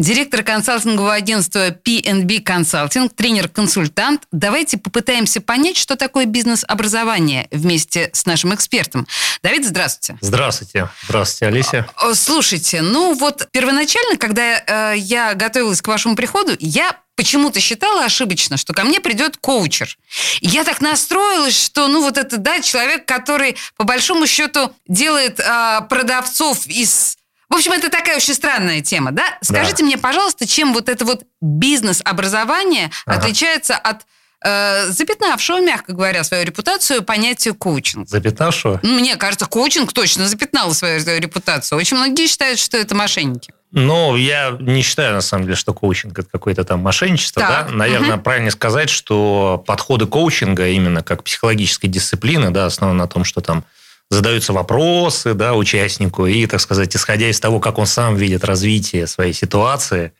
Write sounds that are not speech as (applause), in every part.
директор консалтингового агентства P&B Consulting, тренер-консультант. Давайте попытаемся понять, что такое бизнес-образование вместе с нашим экспертом. Давид, здравствуйте. Здравствуйте. Здравствуйте, Алисия. О, Слушайте, ну вот первоначально, когда э, я готовилась к вашему приходу, я почему-то считала ошибочно, что ко мне придет коучер. И я так настроилась, что, ну, вот это, да, человек, который, по большому счету, делает а, продавцов из... В общем, это такая очень странная тема, да? Скажите мне, пожалуйста, чем вот это вот бизнес-образование Ага. отличается от э, запятнавшего, мягко говоря, свою репутацию понятия коучинг? Запятнавшего? Ну, Мне кажется, коучинг точно запятнал свою репутацию. Очень многие считают, что это мошенники. Ну, я не считаю, на самом деле, что коучинг – это какое-то там мошенничество. Так, Да? Наверное, правильно сказать, что подходы коучинга именно как психологической дисциплины, да, основаны на том, что там задаются вопросы да, участнику, и, так сказать, исходя из того, как он сам видит развитие своей ситуации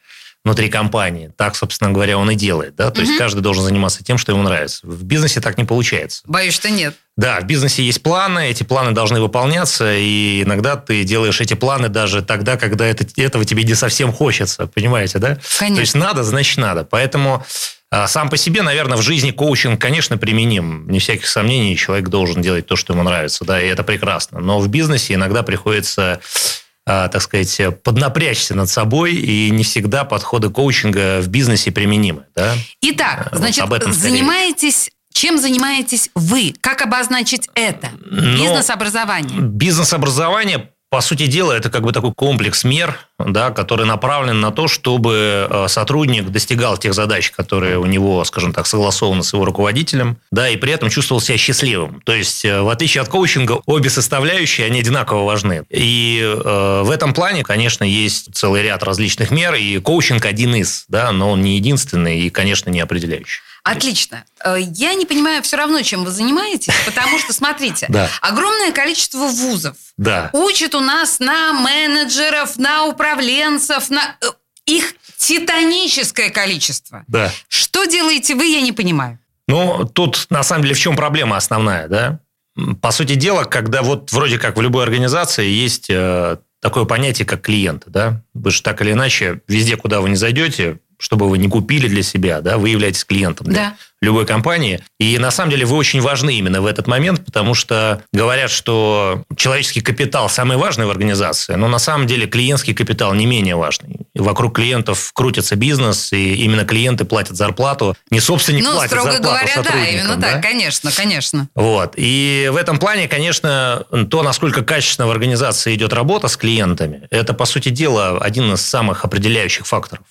внутри компании, так, собственно говоря, он и делает. Да? То есть каждый должен заниматься тем, что ему нравится. В бизнесе так не получается. Боюсь, что нет. Да, в бизнесе есть планы, эти планы должны выполняться, и иногда ты делаешь эти планы даже тогда, когда это, этого тебе не совсем хочется, понимаете, да? Конечно. То есть надо, значит надо. Поэтому сам по себе, наверное, в жизни коучинг, конечно, применим. Не всяких сомнений, человек должен делать то, что ему нравится, да, и это прекрасно. Но в бизнесе иногда приходится а, так сказать, поднапрячься над собой, и не всегда подходы коучинга в бизнесе применимы. Да? Итак, Вот значит, об этом скорее. занимаетесь... Чем занимаетесь вы? Как обозначить это? Но- Бизнес-образование. Бизнес-образование, по сути дела, это как бы такой комплекс мер, да, который направлен на то, чтобы э, сотрудник достигал тех задач, которые у него, скажем так, согласованы с его руководителем, да, и при этом чувствовал себя счастливым. То есть, э, в отличие от коучинга, обе составляющие, они одинаково важны. И э, в этом плане, конечно, есть целый ряд различных мер, и коучинг один из, да, но он не единственный и, конечно, не определяющий. Отлично. Э, Я не понимаю все равно, чем вы занимаетесь, потому что, смотрите, Да. огромное количество вузов Да. учат у нас на менеджеров, на управленцев, на... э, Их титаническое количество. Да. Что делаете вы, я не понимаю. Ну, тут на самом деле в чем проблема основная, да? По сути дела, когда вот вроде как в любой организации есть э, такое понятие, как клиенты, да? Вы же так или иначе, везде, куда вы не зайдете, чтобы вы не купили для себя, да, вы являетесь клиентом для Да. любой компании. И на самом деле вы очень важны именно в этот момент, потому что говорят, что человеческий капитал самый важный в организации, но на самом деле клиентский капитал не менее важный. Вокруг клиентов крутится бизнес, и именно клиенты платят зарплату. Не собственник ну, платит строго зарплату говоря, да, сотрудникам, именно да? так, конечно, конечно. Вот. И в этом плане, конечно, то, насколько качественно в организации идет работа с клиентами, это, по сути дела, один из самых определяющих факторов.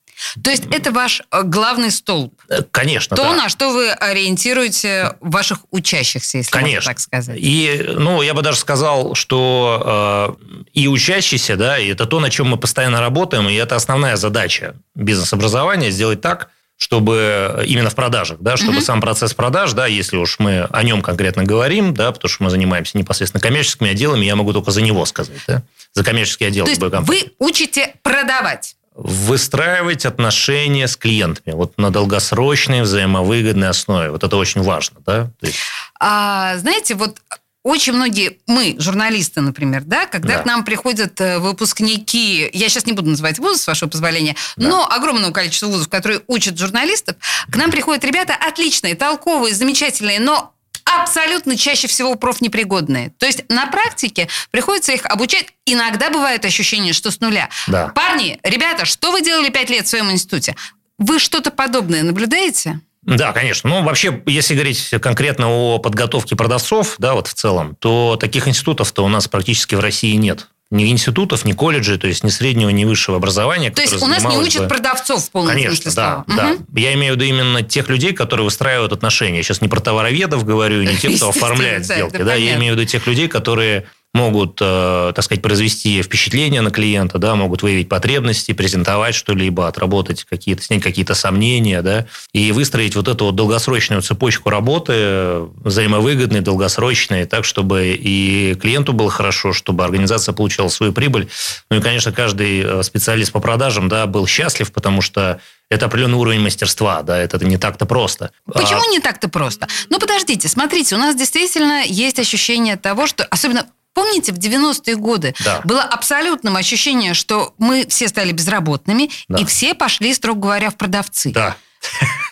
То есть это ваш э, главный столб. Э, Конечно, То, да. на что вы ориентируете ваших учащихся, если можно Конечно. так сказать. И, ну, я бы даже сказал, что э, и учащийся, да, и это то, на чем мы постоянно работаем, и это основная задача бизнес-образования, сделать так, чтобы именно в продажах, да, чтобы Мгм. сам процесс продаж, да, если уж мы о нем конкретно говорим, да, потому что мы занимаемся непосредственно коммерческими отделами, я могу только за него сказать, да, за коммерческий отдел То есть компании. вы учите продавать. Выстраивать отношения с клиентами вот на долгосрочной взаимовыгодной основе. Вот это очень важно, да. То есть, А, знаете, вот очень многие, мы, журналисты, например, да, когда Да. к нам приходят э, выпускники, я сейчас не буду называть вузы, с вашего позволения, но огромного количества вузов, которые учат журналистов, к нам приходят ребята отличные, толковые, замечательные, но абсолютно чаще всего профнепригодные. То есть на практике приходится их обучать. Иногда бывает ощущение, что с нуля. Да. Парни, ребята, что вы делали пять лет в своем институте? Вы что-то подобное наблюдаете? Да, конечно. Ну, вообще, если говорить конкретно о подготовке продавцов, да, вот в целом, то таких институтов-то у нас практически в России нет. Ни институтов, ни колледжей, то есть ни среднего, ни высшего образования. То есть у нас не учат бы- продавцов в полном Конечно, смысле да, слова. да. Мгм. Я имею в виду именно тех людей, которые выстраивают отношения. Я сейчас не про товароведов говорю, не тех, кто оформляет да, сделки. Да, я имею в виду тех людей, которые могут, э, так сказать, произвести впечатление на клиента, да, могут выявить потребности, презентовать что-либо, отработать какие-то, снять какие-то сомнения, да, и выстроить вот эту вот долгосрочную цепочку работы, взаимовыгодной, долгосрочной, так, чтобы и клиенту было хорошо, чтобы организация получала свою прибыль. Ну и, конечно, каждый э, специалист по продажам, да, был счастлив, потому что это определенный уровень мастерства, да, это не так-то просто. Почему а... не так-то просто? Ну, подождите, смотрите, у нас действительно есть ощущение того, что, особенно Помните, в 90-е годы да. было абсолютным ощущение, что мы все стали безработными, да. и все пошли, строго говоря, в продавцы. Да.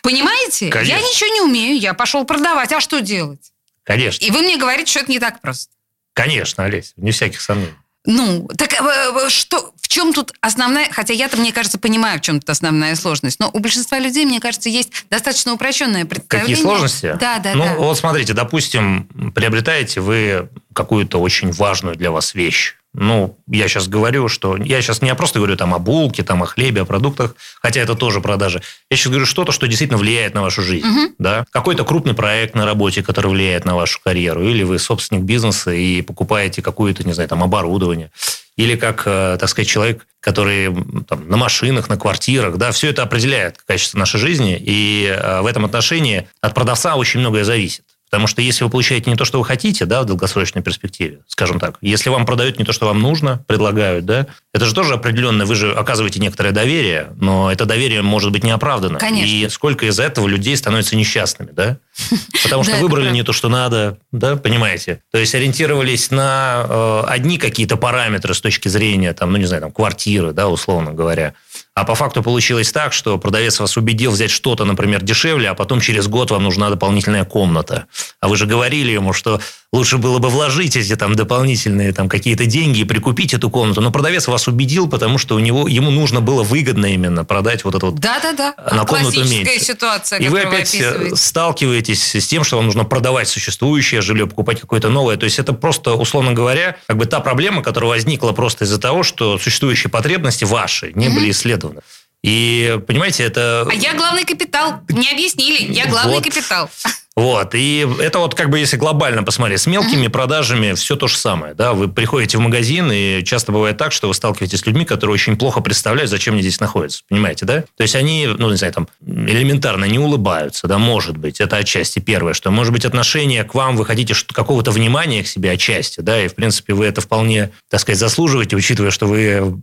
Понимаете? Конечно. Я ничего не умею, я пошел продавать, а что делать? Конечно. И вы мне говорите, что это не так просто. Конечно, Олесь, не всяких сомнений. Ну, так э, э, что, в чем тут основная, хотя я-то, мне кажется, понимаю, в чем тут основная сложность, но у большинства людей, мне кажется, есть достаточно упрощенное представление. Какие сложности? Да, да, ну, да. вот смотрите, допустим, приобретаете вы какую-то очень важную для вас вещь, ну, я сейчас говорю, что... Я сейчас не просто говорю там о булке, там, о хлебе, о продуктах, хотя это тоже продажи. Я сейчас говорю что-то, что действительно влияет на вашу жизнь. Угу. Да? Какой-то крупный проект на работе, который влияет на вашу карьеру. Или вы собственник бизнеса и покупаете какое-то, не знаю, там, оборудование. Или как, э, так сказать, человек, который там, на машинах, на квартирах, да, все это определяет качество нашей жизни. И э, в этом отношении от продавца очень многое зависит. Потому что если вы получаете не то, что вы хотите, да, в долгосрочной перспективе, скажем так, если вам продают не то, что вам нужно, предлагают, да, это же тоже определенно, вы же оказываете некоторое доверие, но это доверие может быть неоправданно. Конечно. И сколько из этого людей становятся несчастными, да? (laughs) Потому что выбрали не то, что надо, да, понимаете? То есть ориентировались на э, одни какие-то параметры с точки зрения, там, ну, не знаю, там, квартиры, да, условно говоря. А по факту получилось так, что продавец вас убедил взять что-то, например, дешевле, а потом через год вам нужна дополнительная комната. А вы же говорили ему, что лучше было бы вложить эти там дополнительные там какие-то деньги и прикупить эту комнату. Но продавец вас убедил, потому что у него, ему нужно было выгодно именно продать вот это вот Да-да-да. на комнату меньше. ситуация, И вы опять вы сталкиваетесь с тем, что вам нужно продавать существующее жилье, покупать какое-то новое. То есть это просто, условно говоря, как бы та проблема, которая возникла просто из-за того, что существующие потребности ваши не mm-hmm. были исследованы. И, понимаете, это... А я главный капитал. Не объяснили. Я главный вот. капитал. Вот. И это вот как бы если глобально посмотреть, с мелкими uh-huh. продажами все то же самое. Да? Вы приходите в магазин, и часто бывает так, что вы сталкиваетесь с людьми, которые очень плохо представляют, зачем они здесь находятся. Понимаете, да? То есть они, ну, не знаю, там, элементарно не улыбаются, да, может быть. Это отчасти первое, что, может быть, отношение к вам, вы хотите какого-то внимания к себе отчасти, да, и, в принципе, вы это вполне, так сказать, заслуживаете, учитывая, что вы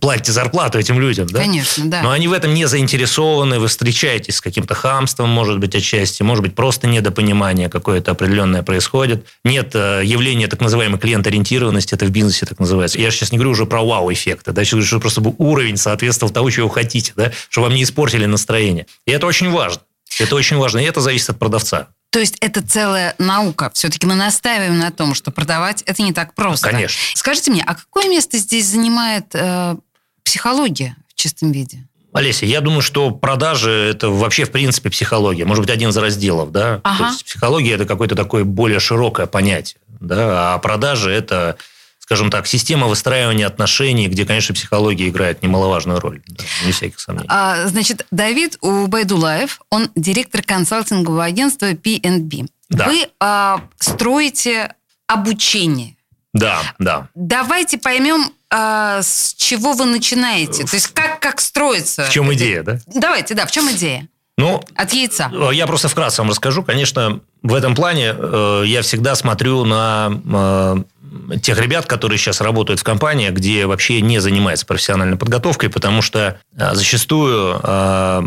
платите зарплату этим людям, да? Конечно, да. Но они в этом не заинтересованы, вы встречаетесь с каким-то хамством, может быть, отчасти, может быть, просто просто недопонимание какое-то определенное происходит. Нет э, явления так называемой клиент-ориентированности, это в бизнесе так называется. Я сейчас не говорю уже про вау-эффекта, да, сейчас что просто уровень соответствовал того, чего вы хотите, да, чтобы вам не испортили настроение. И это очень важно. Это очень важно, и это зависит от продавца. То есть это целая наука. Все-таки мы настаиваем на том, что продавать это не так просто. Конечно. Скажите мне, а какое место здесь занимает э, психология в чистом виде? Олеся, я думаю, что продажи – это вообще, в принципе, психология. Может быть, один из разделов, да? Ага. То есть психология – это какое-то такое более широкое понятие, да? А продажи – это скажем так, система выстраивания отношений, где, конечно, психология играет немаловажную роль, да, не всяких сомнений. А, значит, Давид Убайдулаев, он директор консалтингового агентства PNB. Да. Вы а, строите обучение. Да, да. Давайте поймем, а, с чего вы начинаете? То есть как, как строится? В чем идея, да? Давайте, да, в чем идея? Ну, От яйца. Э, я просто вкратце вам расскажу. Конечно, в этом плане э, я всегда смотрю на э, тех ребят, которые сейчас работают в компании, где вообще не занимаются профессиональной подготовкой, потому что э, зачастую э,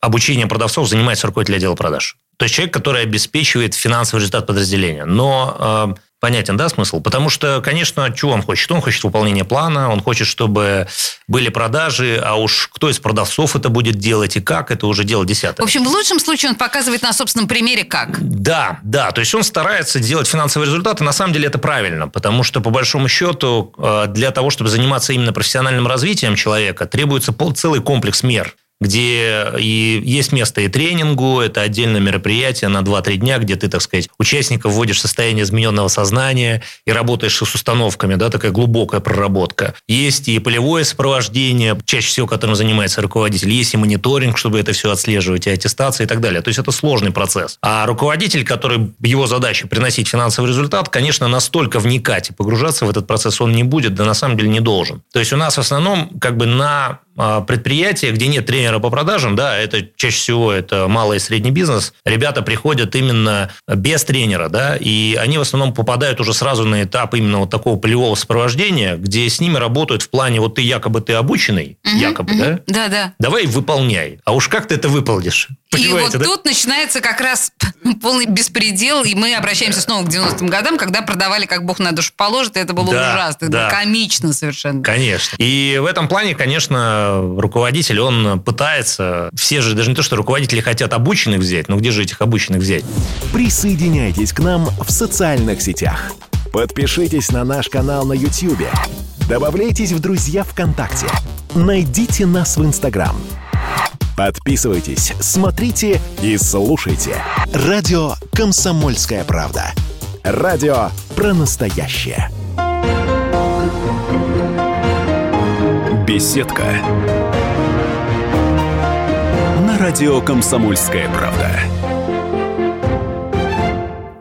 обучением продавцов занимается руководитель отдела продаж. То есть человек, который обеспечивает финансовый результат подразделения. Но э, Понятен, да, смысл? Потому что, конечно, чего он хочет? Он хочет выполнения плана, он хочет, чтобы были продажи, а уж кто из продавцов это будет делать и как, это уже дело десятое. В общем, в лучшем случае он показывает на собственном примере как. Да, да, то есть он старается делать финансовые результаты, на самом деле это правильно, потому что, по большому счету, э, для того, чтобы заниматься именно профессиональным развитием человека, требуется целый комплекс мер. Где и есть место и тренингу, это отдельное мероприятие на 2-3 дня, где ты, так сказать, участников вводишь в состояние измененного сознания и работаешь с установками, да, такая глубокая проработка. Есть и полевое сопровождение, чаще всего которым занимается руководитель, есть и мониторинг, чтобы это все отслеживать, и аттестация и так далее. То есть это сложный процесс. А руководитель, который его задача приносить финансовый результат, конечно, настолько вникать и погружаться в этот процесс он не будет, да на самом деле не должен. То есть у нас в основном как бы на предприятия, где нет тренера по продажам, да, это чаще всего это малый и средний бизнес, ребята приходят именно без тренера, да, и они в основном попадают уже сразу на этап именно вот такого полевого сопровождения, где с ними работают в плане вот ты якобы ты обученный, угу, якобы, угу, да? Да, да. Давай выполняй. А уж как ты это выполнишь? И вот да? тут начинается как раз (laughs) полный беспредел, и мы обращаемся снова к 90-м годам, когда продавали как бог на душу положит, и это было да, ужасно, да. комично совершенно. Конечно. И в этом плане, конечно, руководитель, он пытается, все же, даже не то, что руководители хотят обученных взять, но где же этих обученных взять? Присоединяйтесь к нам в социальных сетях. Подпишитесь на наш канал на YouTube. Добавляйтесь в друзья ВКонтакте. Найдите нас в Инстаграм – Подписывайтесь, смотрите и слушайте. Радио «Комсомольская правда». Радио про настоящее. Беседка. На радио «Комсомольская правда».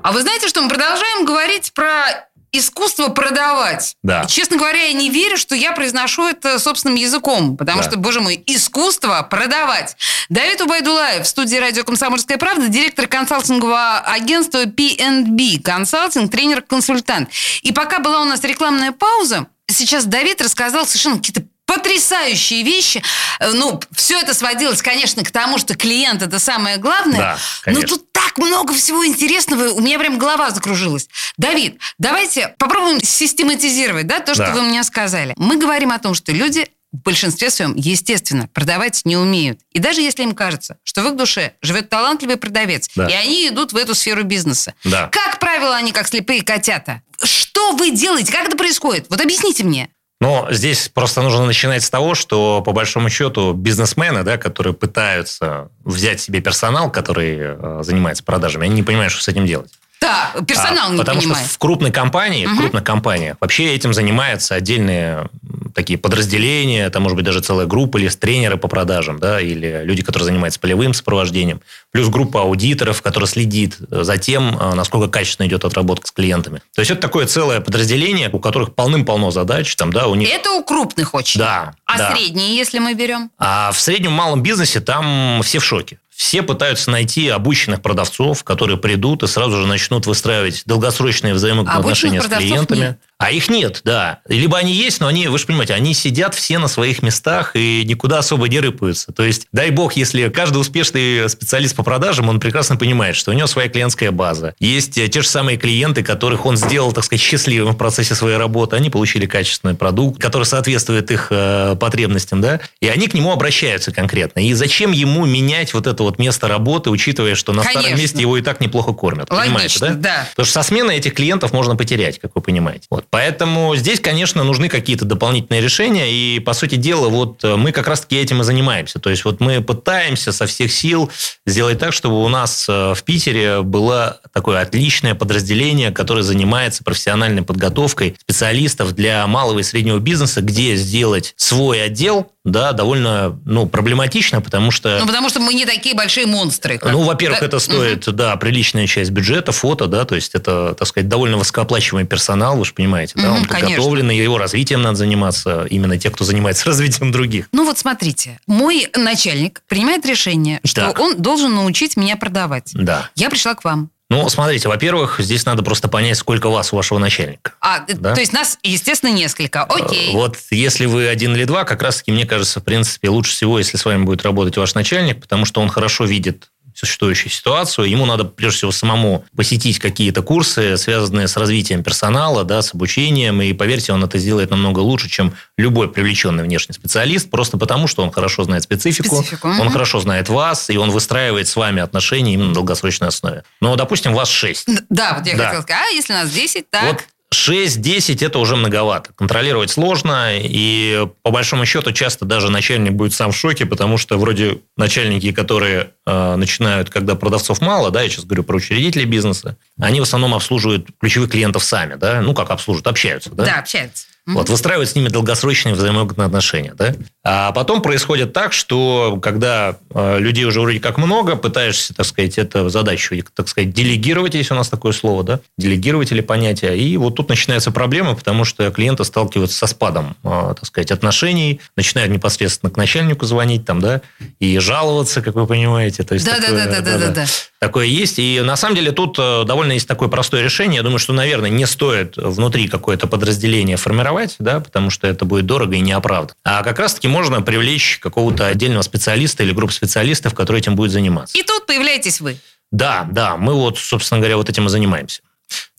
А вы знаете, что мы продолжаем говорить про искусство продавать. Да. И, честно говоря, я не верю, что я произношу это собственным языком, потому да. что, боже мой, искусство продавать. Давид Убайдулаев в студии радио «Комсомольская правда», директор консалтингового агентства P&B консалтинг, тренер-консультант. И пока была у нас рекламная пауза, сейчас Давид рассказал совершенно какие-то потрясающие вещи. Э, ну, все это сводилось, конечно, к тому, что клиент это самое главное. Да, конечно. Но тут так много всего интересного, у меня прям голова закружилась. Давид, давайте попробуем систематизировать да, то, что да. вы мне сказали. Мы говорим о том, что люди в большинстве своем, естественно, продавать не умеют. И даже если им кажется, что в их душе живет талантливый продавец, да. и они идут в эту сферу бизнеса, да. как правило, они как слепые котята. Что вы делаете? Как это происходит? Вот объясните мне. Но здесь просто нужно начинать с того, что по большому счету бизнесмены, да, которые пытаются взять себе персонал, который э, занимается продажами, они не понимают, что с этим делать. Да, персонал а, не потому понимает. что в крупной компании, угу. в крупных компаниях вообще этим занимаются отдельные такие подразделения, там может быть даже целая группа или тренеры по продажам, да, или люди, которые занимаются полевым сопровождением, плюс группа аудиторов, которая следит за тем, а, насколько качественно идет отработка с клиентами. То есть это такое целое подразделение, у которых полным-полно задач, там, да, у них. Это у крупных очень. Да. А да. средние, если мы берем? А в среднем малом бизнесе там все в шоке все пытаются найти обученных продавцов, которые придут и сразу же начнут выстраивать долгосрочные взаимоотношения с клиентами. Нет. А их нет, да. Либо они есть, но они, вы же понимаете, они сидят все на своих местах и никуда особо не рыпаются. То есть, дай бог, если каждый успешный специалист по продажам, он прекрасно понимает, что у него своя клиентская база. Есть те же самые клиенты, которых он сделал, так сказать, счастливым в процессе своей работы. Они получили качественный продукт, который соответствует их э, потребностям, да, и они к нему обращаются конкретно. И зачем ему менять вот это вот место работы, учитывая, что на Конечно. старом месте его и так неплохо кормят? Логично, понимаете, да? да? Потому что со смены этих клиентов можно потерять, как вы понимаете. Вот. Поэтому здесь, конечно, нужны какие-то дополнительные решения. И, по сути дела, вот э, мы как раз-таки этим и занимаемся. То есть вот мы пытаемся со всех сил сделать так, чтобы у нас э, в Питере было такое отличное подразделение, которое занимается профессиональной подготовкой специалистов для малого и среднего бизнеса, где сделать свой отдел, да, довольно ну, проблематично, потому что... Ну, потому что мы не такие большие монстры. Как... Ну, во-первых, да? это стоит, угу. да, приличная часть бюджета, фото, да, то есть это, так сказать, довольно высокооплачиваемый персонал, вы же понимаете, угу, да, он подготовленный, его развитием надо заниматься, именно те, кто занимается (laughs) развитием других. Ну, вот смотрите, мой начальник принимает решение, что так. он должен научить меня продавать. Да. Я пришла к вам. Ну, смотрите, во-первых, здесь надо просто понять, сколько вас у вашего начальника. А, да? то есть нас, естественно, несколько. Окей. Вот если вы один или два, как раз-таки, мне кажется, в принципе, лучше всего, если с вами будет работать ваш начальник, потому что он хорошо видит существующую ситуацию. Ему надо, прежде всего, самому посетить какие-то курсы, связанные с развитием персонала, да, с обучением. И, поверьте, он это сделает намного лучше, чем любой привлеченный внешний специалист, просто потому, что он хорошо знает специфику, специфику. он угу. хорошо знает вас, и он выстраивает с вами отношения именно на долгосрочной основе. Но, допустим, вас 6. Да, вот я да. хотела сказать, а если нас 10, так... Вот 6-10 это уже многовато. Контролировать сложно, и по большому счету часто даже начальник будет сам в шоке, потому что вроде начальники, которые э, начинают, когда продавцов мало, да, я сейчас говорю про учредителей бизнеса, они в основном обслуживают ключевых клиентов сами, да, ну как обслуживают, общаются, да? Да, общаются. Вот, выстраивать с ними долгосрочные взаимовыгодные отношения. Да? А потом происходит так, что когда э, людей уже вроде как много, пытаешься, так сказать, эту задачу, так сказать, делегировать, если у нас такое слово, да, делегировать или понятие, и вот тут начинается проблема, потому что клиенты сталкиваются со спадом, э, так сказать, отношений, начинают непосредственно к начальнику звонить там, да, и жаловаться, как вы понимаете. То есть да, такое, да, да, да, да, да, да. Такое есть. И на самом деле тут э, довольно есть такое простое решение. Я думаю, что, наверное, не стоит внутри какое-то подразделение формировать, да, потому что это будет дорого и неоправданно. А как раз-таки можно привлечь какого-то отдельного специалиста или группу специалистов, которые этим будет заниматься. И тут появляетесь вы. Да, да, мы вот, собственно говоря, вот этим и занимаемся.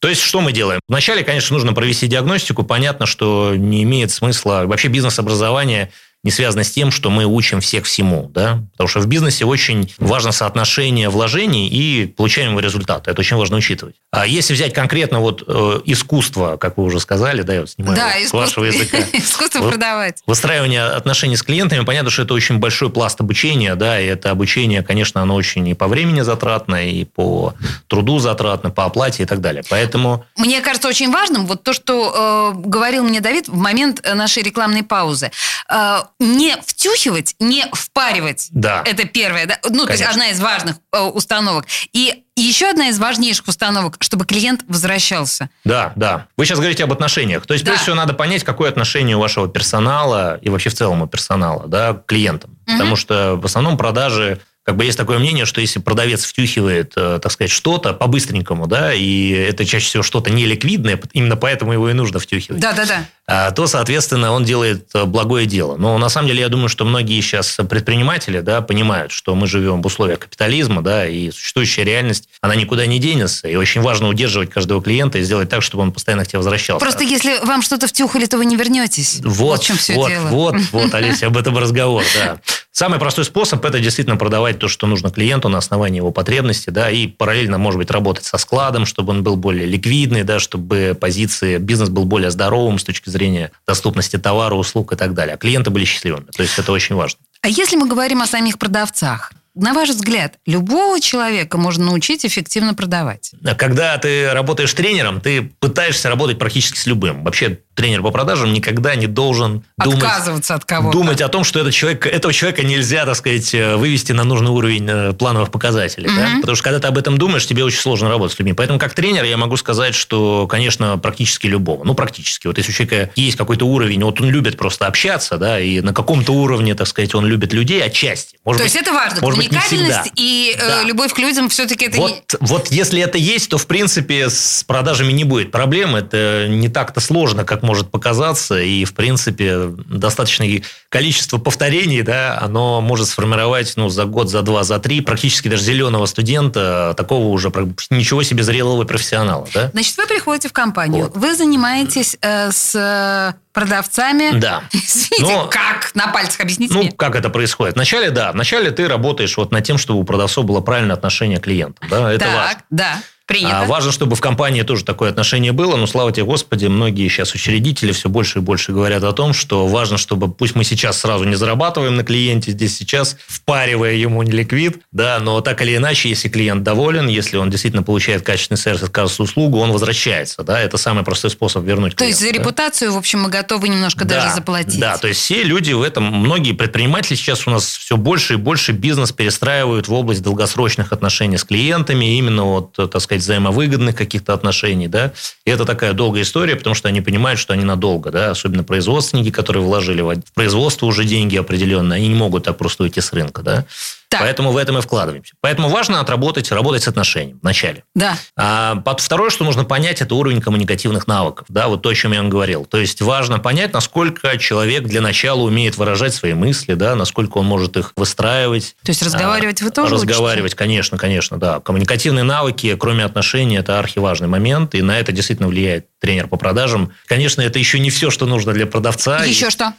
То есть, что мы делаем? Вначале, конечно, нужно провести диагностику. Понятно, что не имеет смысла... Вообще бизнес-образование – не связано с тем, что мы учим всех всему, да, потому что в бизнесе очень важно соотношение вложений и получаемого результата. Это очень важно учитывать. А если взять конкретно вот э, искусство, как вы уже сказали, да, я вот снимаю да, с искусство, вашего языка. (laughs) Искусство продавать. Выстраивание отношений с клиентами, понятно, что это очень большой пласт обучения, да, и это обучение, конечно, оно очень и по времени затратно, и по труду затратно, по оплате и так далее. Поэтому... Мне кажется очень важным вот то, что э, говорил мне Давид в момент нашей рекламной паузы. Э, не втюхивать, не впаривать. Да. Это первое. Да? Ну, Конечно. то есть одна из важных э, установок. И еще одна из важнейших установок, чтобы клиент возвращался. Да, да. Вы сейчас говорите об отношениях. То есть, да. прежде всего, надо понять, какое отношение у вашего персонала и вообще в целом у персонала да, к клиентам. Угу. Потому что в основном продажи как бы есть такое мнение, что если продавец втюхивает, э, так сказать, что-то по-быстренькому, да, и это чаще всего что-то неликвидное, именно поэтому его и нужно втюхивать. Да, да, да. А, то, соответственно, он делает э, благое дело. Но на самом деле я думаю, что многие сейчас предприниматели да, понимают, что мы живем в условиях капитализма, да, и существующая реальность, она никуда не денется. И очень важно удерживать каждого клиента и сделать так, чтобы он постоянно к тебе возвращался. Просто если вам что-то втюхали, то вы не вернетесь. Вот, вот в чем все вот, дело. Вот, (laughs) вот, Олеся, об этом разговор, да. Самый простой способ – это действительно продавать то, что нужно клиенту на основании его потребности, да, и параллельно, может быть, работать со складом, чтобы он был более ликвидный, да, чтобы позиции, бизнес был более здоровым с точки зрения зрения доступности товара, услуг и так далее. А клиенты были счастливыми. То есть это очень важно. А если мы говорим о самих продавцах, на ваш взгляд, любого человека можно научить эффективно продавать? Когда ты работаешь тренером, ты пытаешься работать практически с любым. Вообще тренер по продажам никогда не должен отказываться думать, от кого-то. Думать о том, что этот человек, этого человека нельзя, так сказать, э, вывести на нужный уровень э, плановых показателей. Mm-hmm. Да? Потому что когда ты об этом думаешь, тебе очень сложно работать с людьми. Поэтому как тренер я могу сказать, что, конечно, практически любого. Ну, практически. Вот если у человека есть какой-то уровень, вот он любит просто общаться, да, и на каком-то уровне, так сказать, он любит людей отчасти. Может То быть, есть это важно. Может Уникальность и э, да. любовь к людям все-таки это... Вот, не... вот если это есть, то, в принципе, с продажами не будет проблем. Это не так-то сложно, как может показаться и, в принципе, достаточное количество повторений, да, оно может сформировать ну, за год, за два, за три практически даже зеленого студента, такого уже ничего себе зрелого профессионала. Да? Значит, вы приходите в компанию, вот. вы занимаетесь э, с продавцами. Да. (laughs) Извините, Но, как? На пальцах объясните Ну, мне. как это происходит? Вначале, да, вначале ты работаешь вот над тем, чтобы у продавцов было правильное отношение к клиенту. Да, это так, важно. да. Принято. А важно, чтобы в компании тоже такое отношение было. Но, слава тебе, Господи, многие сейчас учредители все больше и больше говорят о том, что важно, чтобы, пусть мы сейчас сразу не зарабатываем на клиенте, здесь сейчас впаривая ему не ликвид, да, но так или иначе, если клиент доволен, если он действительно получает качественный сервис, качественную услугу, он возвращается, да, это самый простой способ вернуть То есть за да? репутацию, в общем, мы готовы немножко да, даже заплатить. Да, то есть все люди в этом, многие предприниматели сейчас у нас все больше и больше бизнес перестраивают в область долгосрочных отношений с клиентами, именно вот, так сказать, взаимовыгодных каких-то отношений, да, и это такая долгая история, потому что они понимают, что они надолго, да, особенно производственники, которые вложили в производство уже деньги определенные, они не могут так просто уйти с рынка, да. Так. Поэтому в этом и вкладываемся. Поэтому важно отработать, работать с отношением вначале. Да. А, второе, что нужно понять, это уровень коммуникативных навыков. Да, вот то, о чем я вам говорил. То есть важно понять, насколько человек для начала умеет выражать свои мысли, да, насколько он может их выстраивать. То есть разговаривать а, вы тоже Разговаривать, учите? конечно, конечно, да. Коммуникативные навыки, кроме отношений, это архиважный момент, и на это действительно влияет тренер по продажам. Конечно, это еще не все, что нужно для продавца. Еще и... что?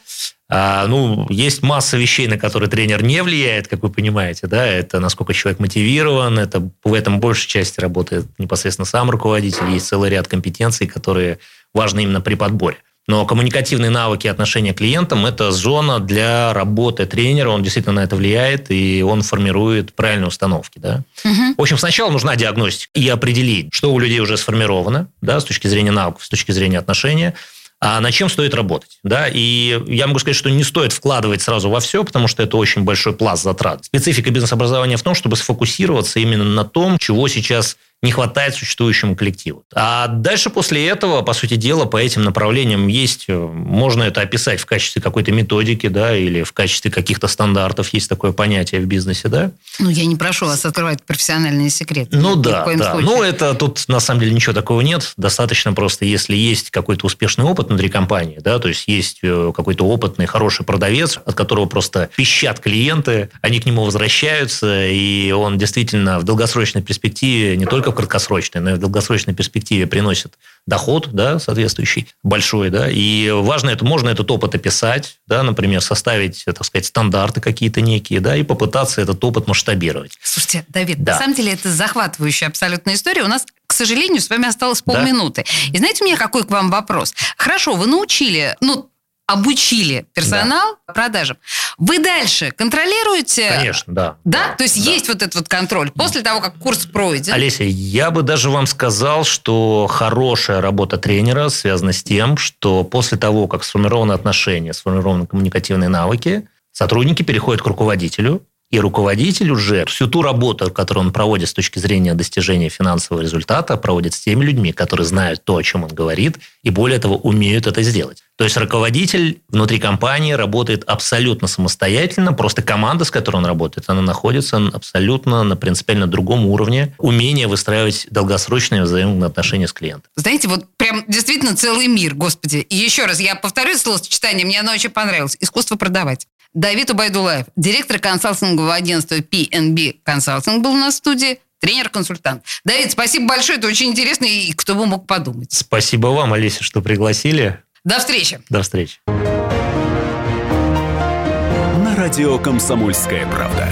А, ну, есть масса вещей, на которые тренер не влияет, как вы понимаете, да, это насколько человек мотивирован, это в этом большей части работает непосредственно сам руководитель, есть целый ряд компетенций, которые важно именно при подборе. Но коммуникативные навыки и отношения к клиентам – это зона для работы тренера. Он действительно на это влияет, и он формирует правильные установки. Да? Угу. В общем, сначала нужна диагностика и определить, что у людей уже сформировано да, с точки зрения навыков, с точки зрения отношения – а на чем стоит работать. Да? И я могу сказать, что не стоит вкладывать сразу во все, потому что это очень большой пласт затрат. Специфика бизнес-образования в том, чтобы сфокусироваться именно на том, чего сейчас не хватает существующему коллективу. А дальше после этого, по сути дела, по этим направлениям есть, э, можно это описать в качестве какой-то методики, да, или в качестве каких-то стандартов, есть такое понятие в бизнесе, да. Ну, я не прошу вас открывать профессиональные секреты. Ну, да, да. Случае. Ну, это тут, на самом деле, ничего такого нет. Достаточно просто, если есть какой-то успешный опыт внутри компании, да, то есть есть э, какой-то опытный, хороший продавец, от которого просто пищат клиенты, они к нему возвращаются, и он действительно в долгосрочной перспективе не только в краткосрочной, но и в долгосрочной перспективе приносит доход, да, соответствующий, большой, да, и важно это, можно этот опыт описать, да, например, составить, так сказать, стандарты какие-то некие, да, и попытаться этот опыт масштабировать. Слушайте, Давид, да. на самом деле это захватывающая абсолютная история. У нас к сожалению, с вами осталось полминуты. Да? И знаете, у меня какой к вам вопрос? Хорошо, вы научили, ну, обучили персонал да. продажам. Вы дальше контролируете? Конечно, да. Да? да То есть да. есть вот этот вот контроль после того, как курс пройден? Олеся, я бы даже вам сказал, что хорошая работа тренера связана с тем, что после того, как сформированы отношения, сформированы коммуникативные навыки, сотрудники переходят к руководителю, и руководитель уже всю ту работу, которую он проводит с точки зрения достижения финансового результата, проводит с теми людьми, которые знают то, о чем он говорит, и более того, умеют это сделать. То есть руководитель внутри компании работает абсолютно самостоятельно, просто команда, с которой он работает, она находится абсолютно на принципиально другом уровне умения выстраивать долгосрочные взаимные отношения с клиентом. Знаете, вот прям действительно целый мир, господи. И еще раз, я повторю словосочетание, мне оно очень понравилось. Искусство продавать. Давид Убайдулаев, директор консалтингового агентства PNB Consulting был у нас в студии, тренер-консультант. Давид, спасибо большое, это очень интересно, и кто бы мог подумать. Спасибо вам, Олеся, что пригласили. До встречи. До встречи. На радио «Комсомольская правда».